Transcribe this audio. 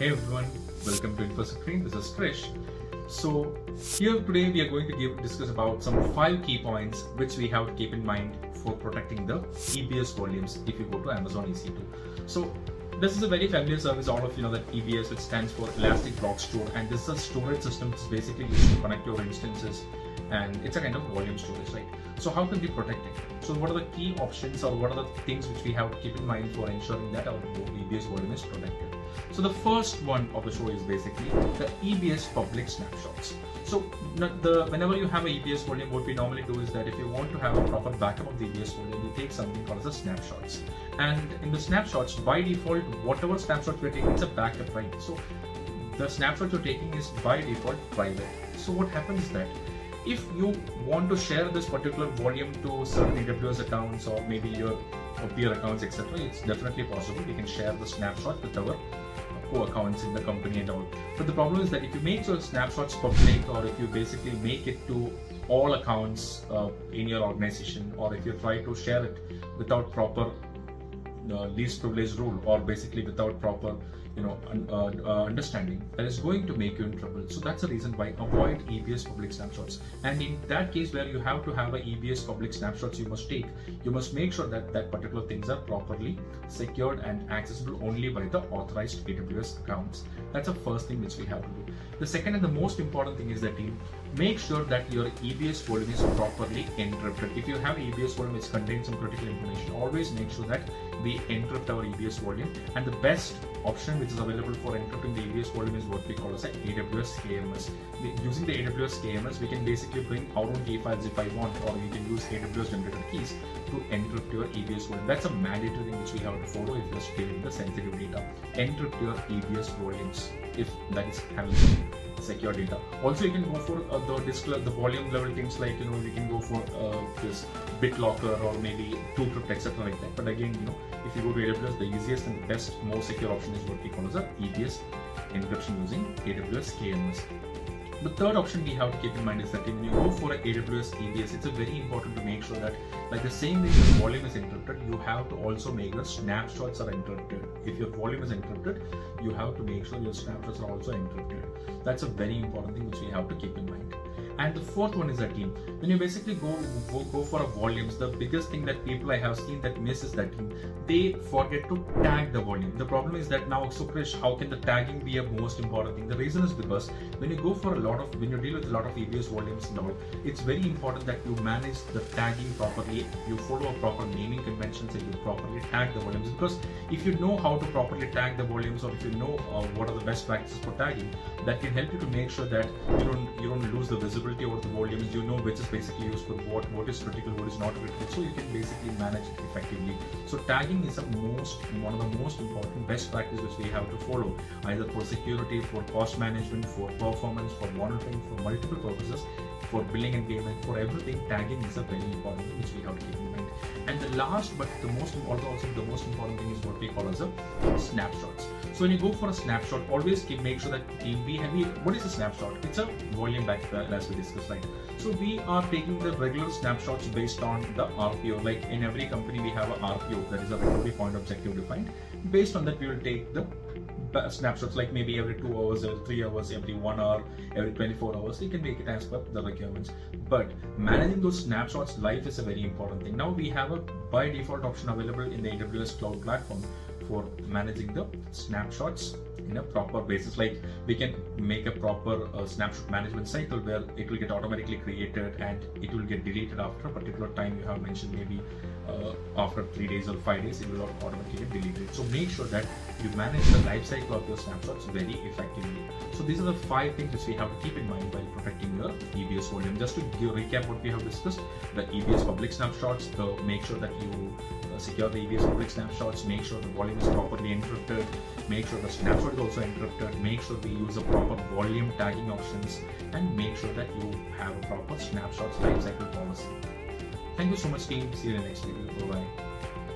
Hey everyone, welcome to InfosecTrain. This is Krish. So here today we are going to give discuss about some five key points which we have to keep in mind for protecting the EBS volumes if you go to Amazon EC2. So this is a very familiar service. All of you know that EBS, which stands for Elastic Block Store, and this is a storage system which is basically used to connect your instances, and it's a kind of volume storage, right? So how can we protect it? So what are the key options or what are the things which we have to keep in mind for ensuring that our EBS volume is protected? So the first one of the show is basically the EBS public snapshots. So the whenever you have a EBS volume, what we normally do is that if you want to have a proper backup of the EBS volume, we take something called as a snapshots. And in the snapshots, by default, whatever snapshot we're taking, it's a backup, right? So the snapshot you're taking is by default private. So what happens is that if you want to share this particular volume to certain AWS accounts or maybe your peer accounts, etc., it's definitely possible. We can share the snapshot with our co accounts in the company and all. But the problem is that if you make your snapshots public or if you basically make it to all accounts uh, in your organization or if you try to share it without proper uh, least privilege rule or basically without proper you know uh, uh, understanding that is going to make you in trouble. So that's the reason why avoid ebs public snapshots. And in that case where you have to have a ebs public snapshots you must take you must make sure that that particular things are properly secured and accessible only by the authorized aws accounts. That's the first thing which we have to do. The second and the most important thing is that you make sure that your ebs volume is properly encrypted. If you have ebs volume which contains some critical information always make sure that we encrypt our EBS volume and the best option which is available for encrypting the EBS volume is what we call as AWS KMS. Using the AWS KMS, we can basically bring our own key files if I want or we can use AWS generated keys to encrypt your EBS volume. That's a mandatory thing which we have to follow if you're stealing the sensitive data. Encrypt your EBS volumes if that is having secure data. Also, you can go for uh, the disk, the volume level things like you know we can go for uh, this BitLocker or maybe TrueCrypt etc. like that. But again, you know if you go to AWS, the easiest and the best, most secure option is what we call as a EBS encryption using AWS KMS. The third option we have to keep in mind is that when you go for a AWS EBS, it's very important to make sure that like the same way your volume is encrypted, you have to also make the snapshots are encrypted. If your volume is encrypted, you have to make sure your snapshots are also encrypted. That's a very important thing which we have to keep in mind. And the fourth one is a team. When you basically go, go for a volumes, the biggest thing that people I have seen that misses that team, they forget to tag the volume. The problem is that now, so Krish, how can the tagging be a most important thing? The reason is because when you go for a lot of, when you deal with a lot of EBS volumes and all, it's very important that you manage the tagging properly. You follow a proper naming conventions and you properly tag the volumes. Because if you know how to properly tag the volumes, or if you know uh, what are the best practices for tagging, that can help you to make sure that you don't you don't lose the visibility visibility over the volumes, you know which is basically used for what, what is critical, what is not critical. So you can basically manage it effectively. So tagging is a most one of the most important best practices which we have to follow, either for security, for cost management, for performance, for monitoring, for multiple purposes, for billing and payment, for everything. Tagging is a very important thing which we have to keep in mind. And the last but the most also the most important thing is what we call as a snapshots. So when you go for a snapshot, always keep make sure that we have what is a snapshot? It's a volume back uh, as we discussed, right? So we are taking the regular snapshots based on the RPO. Like in every company, we have a RPO that is a recovery point objective defined. Based on that, we will take the snapshots like maybe every two hours, every three hours, every one hour, every 24 hours. You can make it as per the requirements. But managing those snapshots live is a very important thing. Now we have a by default option available in the AWS cloud platform for managing the snapshots in a proper basis. Like we can make a proper uh, snapshot management cycle where it will get automatically created and it will get deleted after a particular time. You have mentioned maybe uh, after three days or five days it will automatically get deleted. So make sure that you manage the life cycle of your snapshots very effectively. So these are the five things which we have to keep in mind while protecting your EBS volume just to give, recap what we have discussed the EBS public snapshots the make sure that you secure the EBS public snapshots, make sure the volume is properly encrypted, make sure the snapshot is also encrypted, make sure we use the proper volume tagging options, and make sure that you have a proper snapshots lifecycle policy. Thank you so much team. See you in the next video. Bye bye.